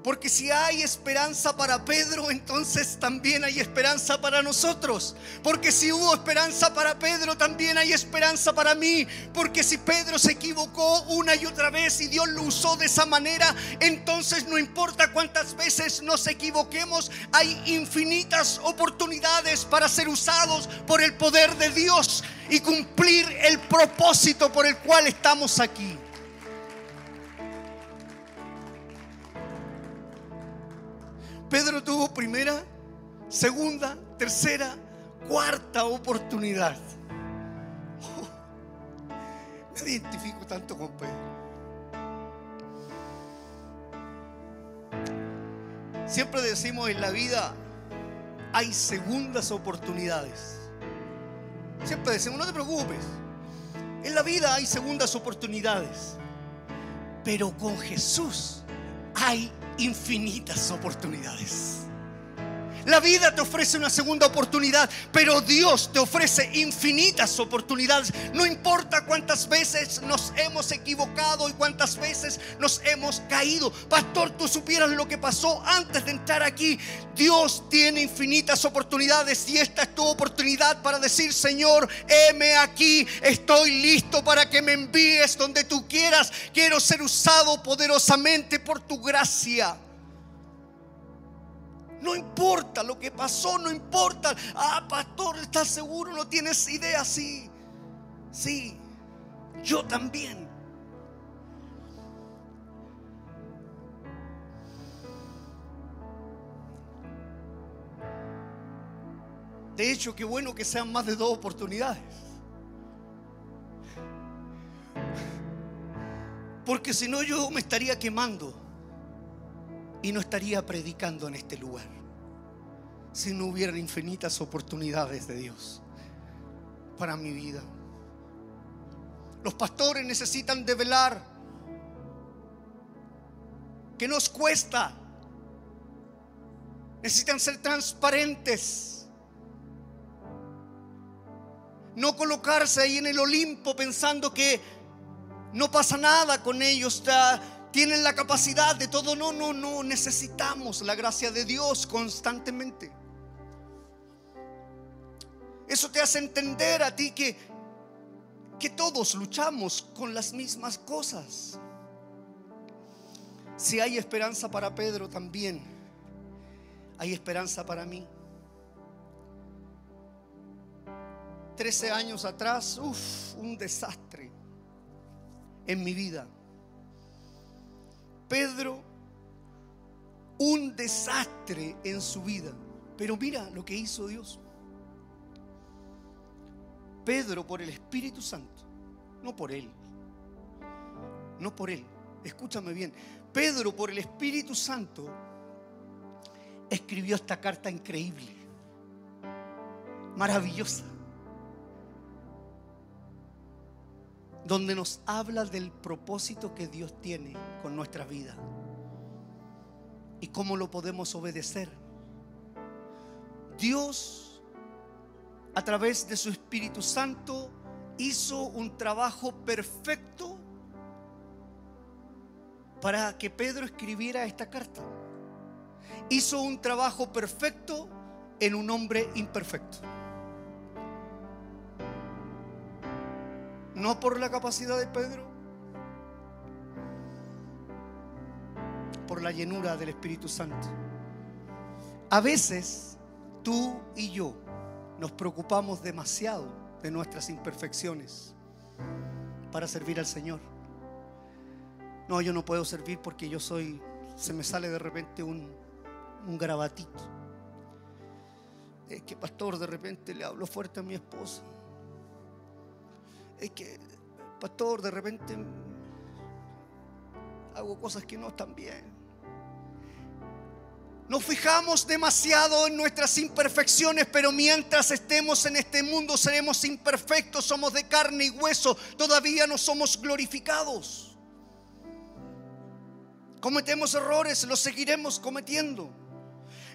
Porque si hay esperanza para Pedro, entonces también hay esperanza para nosotros. Porque si hubo esperanza para Pedro, también hay esperanza para mí. Porque si Pedro se equivocó una y otra vez y Dios lo usó de esa manera, entonces no importa cuántas veces nos equivoquemos, hay infinitas oportunidades para ser usados por el poder de Dios y cumplir el propósito por el cual estamos aquí. Pedro tuvo primera, segunda, tercera, cuarta oportunidad. me identifico tanto con Pedro. Siempre decimos en la vida hay segundas oportunidades. Siempre decimos, no te preocupes. En la vida hay segundas oportunidades. Pero con Jesús hay infinitas oportunidades. La vida te ofrece una segunda oportunidad, pero Dios te ofrece infinitas oportunidades. No importa cuántas veces nos hemos equivocado y cuántas veces nos hemos caído. Pastor, tú supieras lo que pasó antes de entrar aquí. Dios tiene infinitas oportunidades y esta es tu oportunidad para decir, Señor, heme aquí, estoy listo para que me envíes donde tú quieras. Quiero ser usado poderosamente por tu gracia. No importa lo que pasó, no importa. Ah, pastor, ¿estás seguro? No tienes idea. Sí, sí, yo también. De hecho, qué bueno que sean más de dos oportunidades. Porque si no yo me estaría quemando y no estaría predicando en este lugar. Si no hubieran infinitas oportunidades de Dios para mi vida. Los pastores necesitan develar que nos cuesta. Necesitan ser transparentes. No colocarse ahí en el Olimpo pensando que no pasa nada con ellos tienen la capacidad de todo. No, no, no. Necesitamos la gracia de Dios constantemente. Eso te hace entender a ti que, que todos luchamos con las mismas cosas. Si hay esperanza para Pedro también, hay esperanza para mí. Trece años atrás, uff, un desastre en mi vida. Pedro un desastre en su vida. Pero mira lo que hizo Dios. Pedro por el Espíritu Santo, no por él, no por él, escúchame bien, Pedro por el Espíritu Santo escribió esta carta increíble, maravillosa, donde nos habla del propósito que Dios tiene con nuestra vida y cómo lo podemos obedecer. Dios, a través de su Espíritu Santo, hizo un trabajo perfecto para que Pedro escribiera esta carta. Hizo un trabajo perfecto en un hombre imperfecto. No por la capacidad de Pedro, por la llenura del Espíritu Santo. A veces tú y yo nos preocupamos demasiado de nuestras imperfecciones para servir al Señor. No, yo no puedo servir porque yo soy, se me sale de repente un, un grabatito. Es que pastor, de repente le hablo fuerte a mi esposa es que, pastor, de repente hago cosas que no están bien. Nos fijamos demasiado en nuestras imperfecciones, pero mientras estemos en este mundo seremos imperfectos, somos de carne y hueso, todavía no somos glorificados. Cometemos errores, los seguiremos cometiendo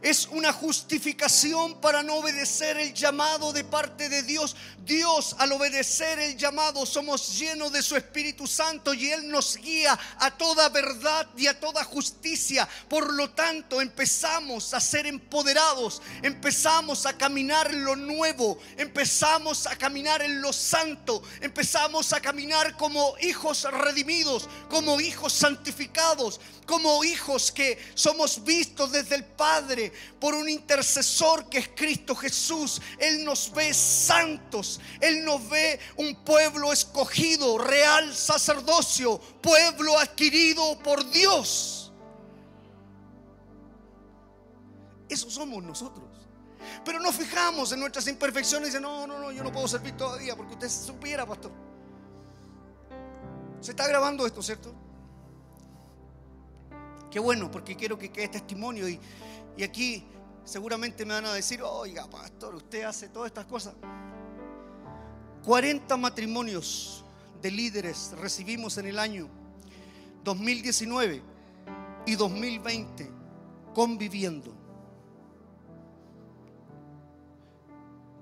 es una justificación para no obedecer el llamado de parte de Dios. Dios al obedecer el llamado somos llenos de su Espíritu Santo y Él nos guía a toda verdad y a toda justicia. Por lo tanto empezamos a ser empoderados, empezamos a caminar en lo nuevo, empezamos a caminar en lo santo, empezamos a caminar como hijos redimidos, como hijos santificados, como hijos que somos vistos desde el Padre por un intercesor que es Cristo Jesús. Él nos ve santos, Él nos ve un pueblo escogido, real sacerdocio, pueblo adquirido por Dios. Eso somos nosotros. Pero nos fijamos en nuestras imperfecciones y dicen, no, no, no, yo no puedo servir todavía porque usted supiera, pastor. Se está grabando esto, ¿cierto? Qué bueno, porque quiero que quede testimonio y, y aquí seguramente me van a decir, oiga, pastor, usted hace todas estas cosas. 40 matrimonios de líderes recibimos en el año 2019 y 2020 conviviendo.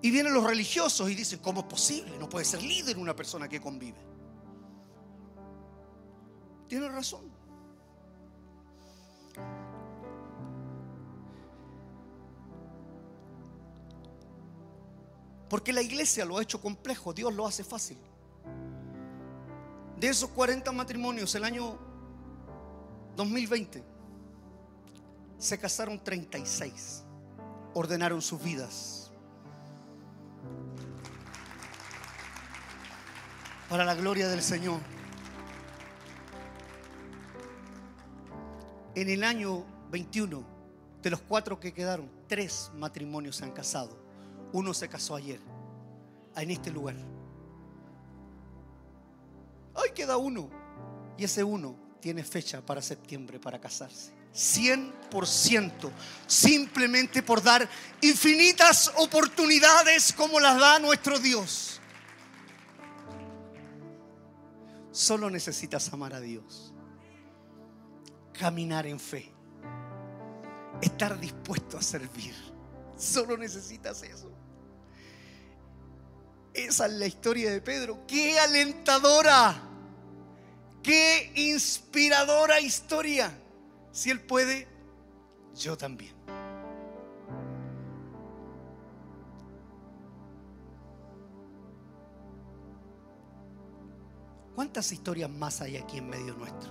Y vienen los religiosos y dicen, ¿cómo es posible? No puede ser líder una persona que convive. Tiene razón. Porque la iglesia lo ha hecho complejo, Dios lo hace fácil. De esos 40 matrimonios, el año 2020, se casaron 36, ordenaron sus vidas. Para la gloria del Señor. En el año 21, de los cuatro que quedaron, tres matrimonios se han casado. Uno se casó ayer, en este lugar. Hoy queda uno. Y ese uno tiene fecha para septiembre para casarse. 100%, simplemente por dar infinitas oportunidades como las da nuestro Dios. Solo necesitas amar a Dios, caminar en fe, estar dispuesto a servir. Solo necesitas eso. Esa es la historia de Pedro. Qué alentadora, qué inspiradora historia. Si Él puede, yo también. ¿Cuántas historias más hay aquí en medio nuestro?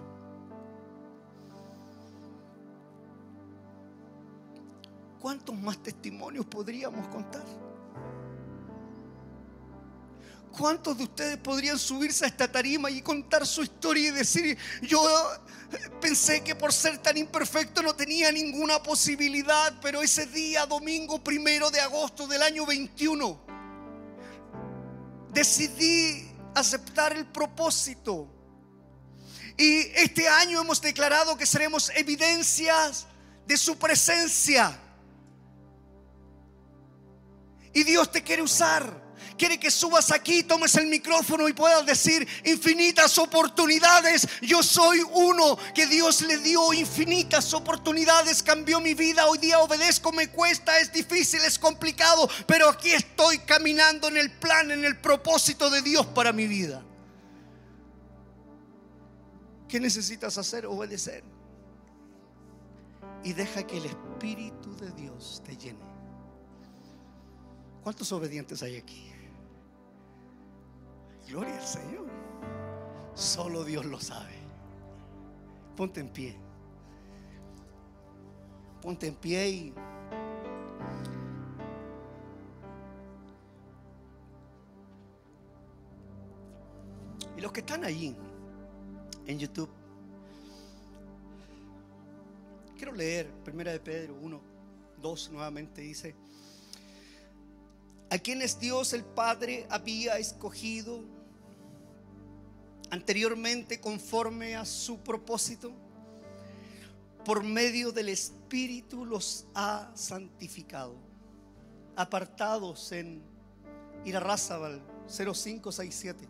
¿Cuántos más testimonios podríamos contar? ¿Cuántos de ustedes podrían subirse a esta tarima y contar su historia y decir, yo pensé que por ser tan imperfecto no tenía ninguna posibilidad, pero ese día, domingo primero de agosto del año 21, decidí aceptar el propósito. Y este año hemos declarado que seremos evidencias de su presencia. Y Dios te quiere usar quiere que subas aquí, tomes el micrófono y puedas decir infinitas oportunidades. Yo soy uno que Dios le dio infinitas oportunidades, cambió mi vida. Hoy día obedezco, me cuesta, es difícil, es complicado, pero aquí estoy caminando en el plan, en el propósito de Dios para mi vida. ¿Qué necesitas hacer? Obedecer. Y deja que el Espíritu de Dios te llene. ¿Cuántos obedientes hay aquí? Gloria al Señor. Solo Dios lo sabe. Ponte en pie. Ponte en pie y... Y los que están allí en YouTube, quiero leer Primera de Pedro 1, 2 nuevamente dice, a quienes Dios el Padre había escogido anteriormente conforme a su propósito, por medio del Espíritu los ha santificado, apartados en Irarrázaval 0567,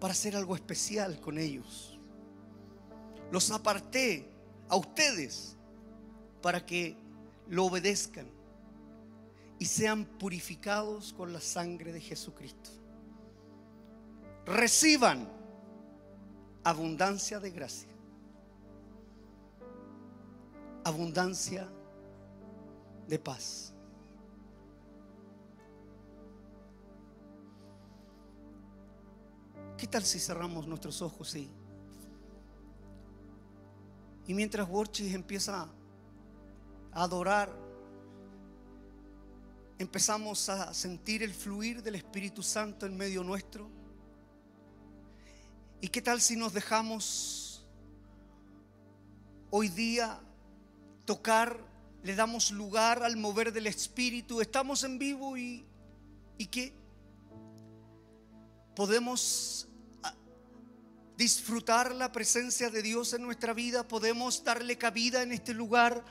para hacer algo especial con ellos. Los aparté a ustedes para que lo obedezcan y sean purificados con la sangre de Jesucristo reciban abundancia de gracia, abundancia de paz. ¿Qué tal si cerramos nuestros ojos y, y mientras Worchis empieza a adorar, empezamos a sentir el fluir del Espíritu Santo en medio nuestro? ¿Y qué tal si nos dejamos hoy día tocar, le damos lugar al mover del Espíritu? Estamos en vivo y, ¿y qué? Podemos ah, disfrutar la presencia de Dios en nuestra vida, podemos darle cabida en este lugar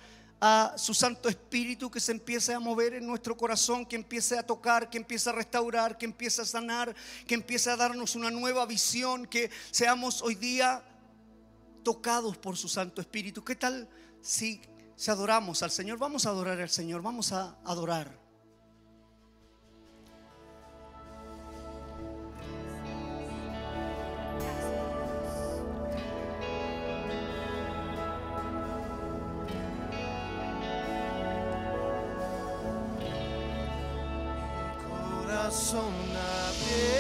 a su Santo Espíritu que se empiece a mover en nuestro corazón, que empiece a tocar, que empiece a restaurar, que empiece a sanar, que empiece a darnos una nueva visión, que seamos hoy día tocados por su Santo Espíritu. ¿Qué tal si, si adoramos al Señor? Vamos a adorar al Señor, vamos a adorar. Corazón abierto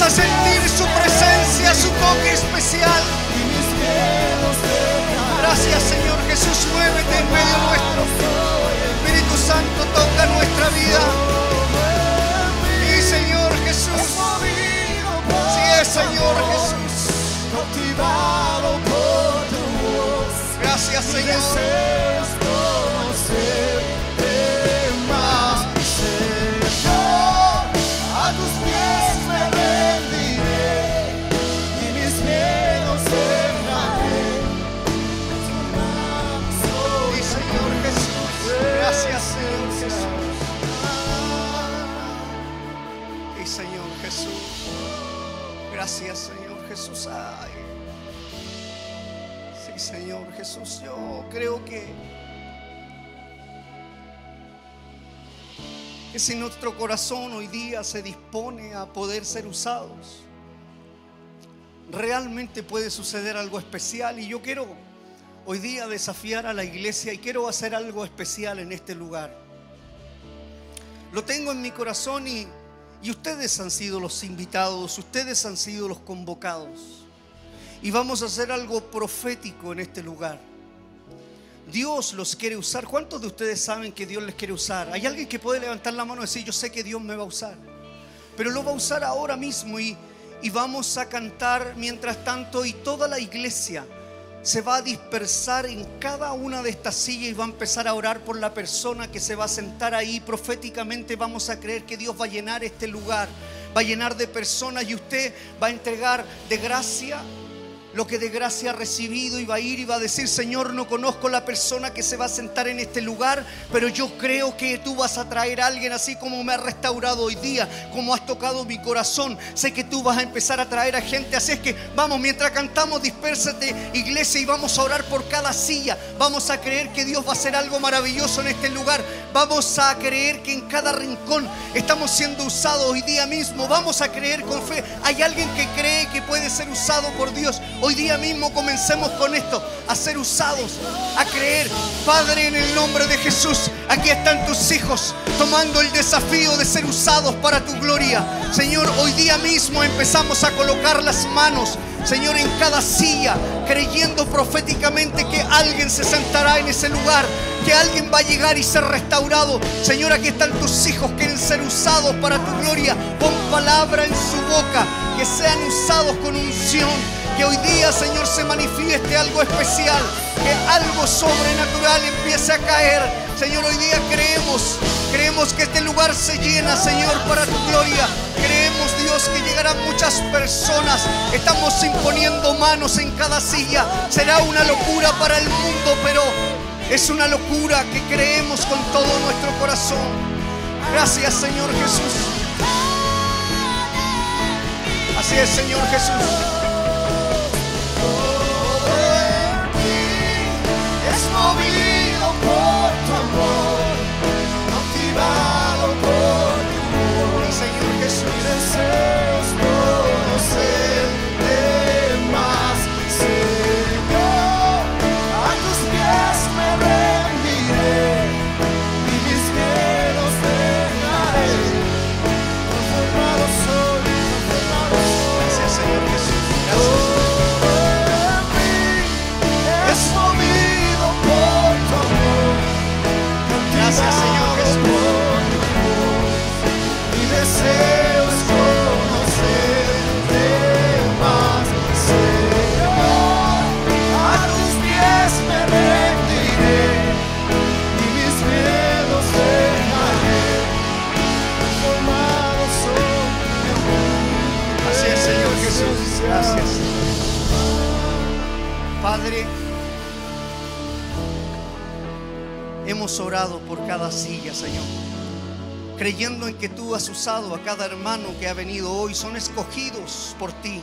Vamos a sentir su presencia, su toque especial. Gracias, Señor Jesús. Muévete en medio nuestro. Espíritu Santo, toca nuestra vida. Sí, Señor Jesús. Sí, es, Señor Jesús. motivado por tu voz. Gracias, Señor. Yo creo que, si nuestro corazón hoy día se dispone a poder ser usados, realmente puede suceder algo especial. Y yo quiero hoy día desafiar a la iglesia y quiero hacer algo especial en este lugar. Lo tengo en mi corazón y ustedes han sido los invitados, ustedes han sido los convocados. Y vamos a hacer algo profético en este lugar. Dios los quiere usar. ¿Cuántos de ustedes saben que Dios les quiere usar? Hay alguien que puede levantar la mano y decir, yo sé que Dios me va a usar. Pero lo va a usar ahora mismo y, y vamos a cantar mientras tanto y toda la iglesia se va a dispersar en cada una de estas sillas y va a empezar a orar por la persona que se va a sentar ahí. Proféticamente vamos a creer que Dios va a llenar este lugar, va a llenar de personas y usted va a entregar de gracia lo que de gracia ha recibido y va a ir y va a decir, Señor, no conozco la persona que se va a sentar en este lugar, pero yo creo que tú vas a traer a alguien así como me ha restaurado hoy día, como has tocado mi corazón. Sé que tú vas a empezar a traer a gente, así es que vamos, mientras cantamos, dispérsate iglesia y vamos a orar por cada silla. Vamos a creer que Dios va a hacer algo maravilloso en este lugar. Vamos a creer que en cada rincón estamos siendo usados hoy día mismo. Vamos a creer con fe. Hay alguien que cree que puede ser usado por Dios. Hoy día mismo comencemos con esto, a ser usados, a creer. Padre, en el nombre de Jesús, aquí están tus hijos tomando el desafío de ser usados para tu gloria. Señor, hoy día mismo empezamos a colocar las manos, Señor, en cada silla, creyendo proféticamente que alguien se sentará en ese lugar, que alguien va a llegar y ser restaurado. Señor, aquí están tus hijos, quieren ser usados para tu gloria. Pon palabra en su boca, que sean usados con unción Que hoy día, Señor, se manifieste algo especial. Que algo sobrenatural empiece a caer. Señor, hoy día creemos, creemos que este lugar se llena, Señor, para tu gloria. Creemos, Dios, que llegarán muchas personas. Estamos imponiendo manos en cada silla. Será una locura para el mundo, pero es una locura que creemos con todo nuestro corazón. Gracias, Señor Jesús. Así es, Señor Jesús. Es movido por tu amor, motivado por tu amor. Y Señor Mi Jesús. deseo usado a cada hermano que ha venido hoy. Son escogidos por ti.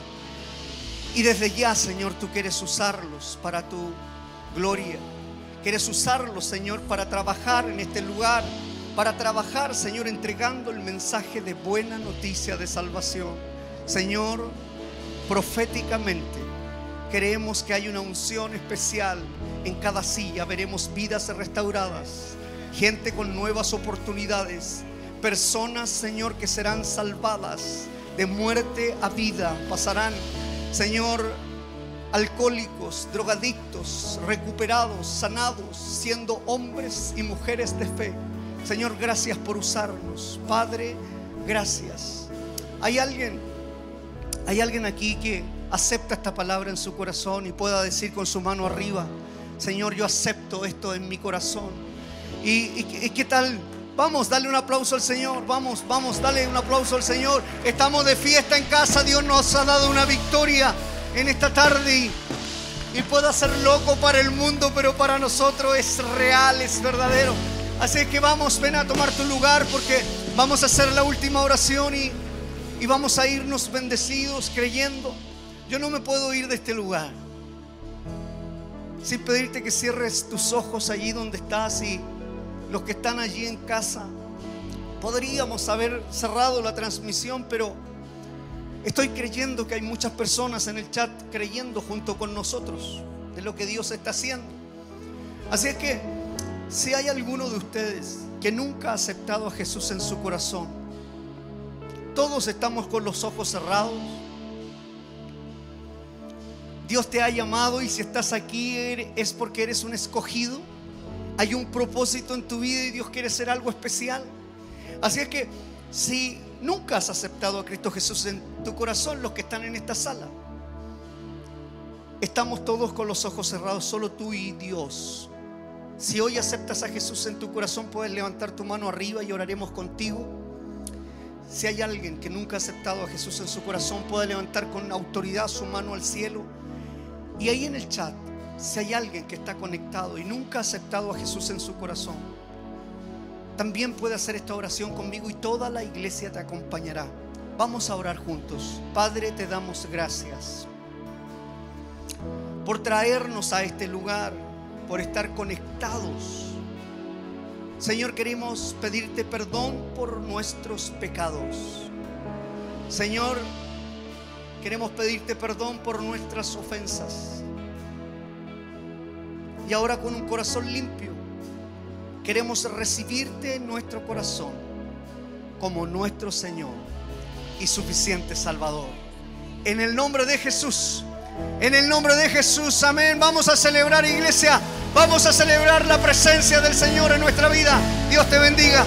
Y desde ya, Señor, tú quieres usarlos para tu gloria. Quieres usarlos, Señor, para trabajar en este lugar. Para trabajar, Señor, entregando el mensaje de buena noticia de salvación. Señor, proféticamente creemos que hay una unción especial en cada silla. Veremos vidas restauradas, gente con nuevas oportunidades, personas, Señor, que serán salvadas de muerte a vida. Pasarán, Señor, alcohólicos, drogadictos, recuperados, sanados, siendo hombres y mujeres de fe. Señor, gracias por usarnos. Padre, gracias. Hay alguien, hay alguien aquí que acepta esta palabra en su corazón y pueda decir con su mano arriba, Señor, yo acepto esto en mi corazón. ¿Y, y- qué tal? Vamos, dale un aplauso al Señor. Vamos, vamos, dale un aplauso al Señor. Estamos de fiesta en casa. Dios nos ha dado una victoria en esta tarde. Y, pueda ser loco para el mundo, pero para nosotros es real, es verdadero. Así que vamos, ven a tomar tu lugar porque vamos a hacer la última oración y, y vamos a irnos bendecidos creyendo. Yo no me puedo ir de este lugar sin pedirte que cierres tus ojos allí donde estás y los que están allí en casa. Podríamos haber cerrado la transmisión, pero estoy creyendo que hay muchas personas en el chat creyendo junto con nosotros de lo que Dios está haciendo. Así es que si hay alguno de ustedes que nunca ha aceptado a Jesús en su corazón, todos estamos con los ojos cerrados. Dios te ha llamado y si estás aquí es porque eres un escogido. Hay un propósito en tu vida y Dios quiere hacer algo especial. Así es que si nunca has aceptado a Cristo Jesús en tu corazón, los que están en esta sala, estamos todos con los ojos cerrados, solo tú y Dios. Si hoy aceptas a Jesús en tu corazón, puedes levantar tu mano arriba y oraremos contigo. Si hay alguien que nunca ha aceptado a Jesús en su corazón, puede levantar con autoridad su mano al cielo. Y ahí en el chat, si hay alguien que está conectado y nunca ha aceptado a Jesús en su corazón, también puede hacer esta oración conmigo y toda la iglesia te acompañará. Vamos a orar juntos. Padre, te damos gracias por traernos a este lugar, por estar conectados. Señor, queremos pedirte perdón por nuestros pecados. Señor, queremos pedirte perdón por nuestras ofensas. Y ahora con un corazón limpio, queremos recibirte en nuestro corazón como nuestro Señor y suficiente Salvador. En el nombre de Jesús. En el nombre de Jesús, amén. Vamos a celebrar, iglesia. Vamos a celebrar la presencia del Señor en nuestra vida. Dios te bendiga.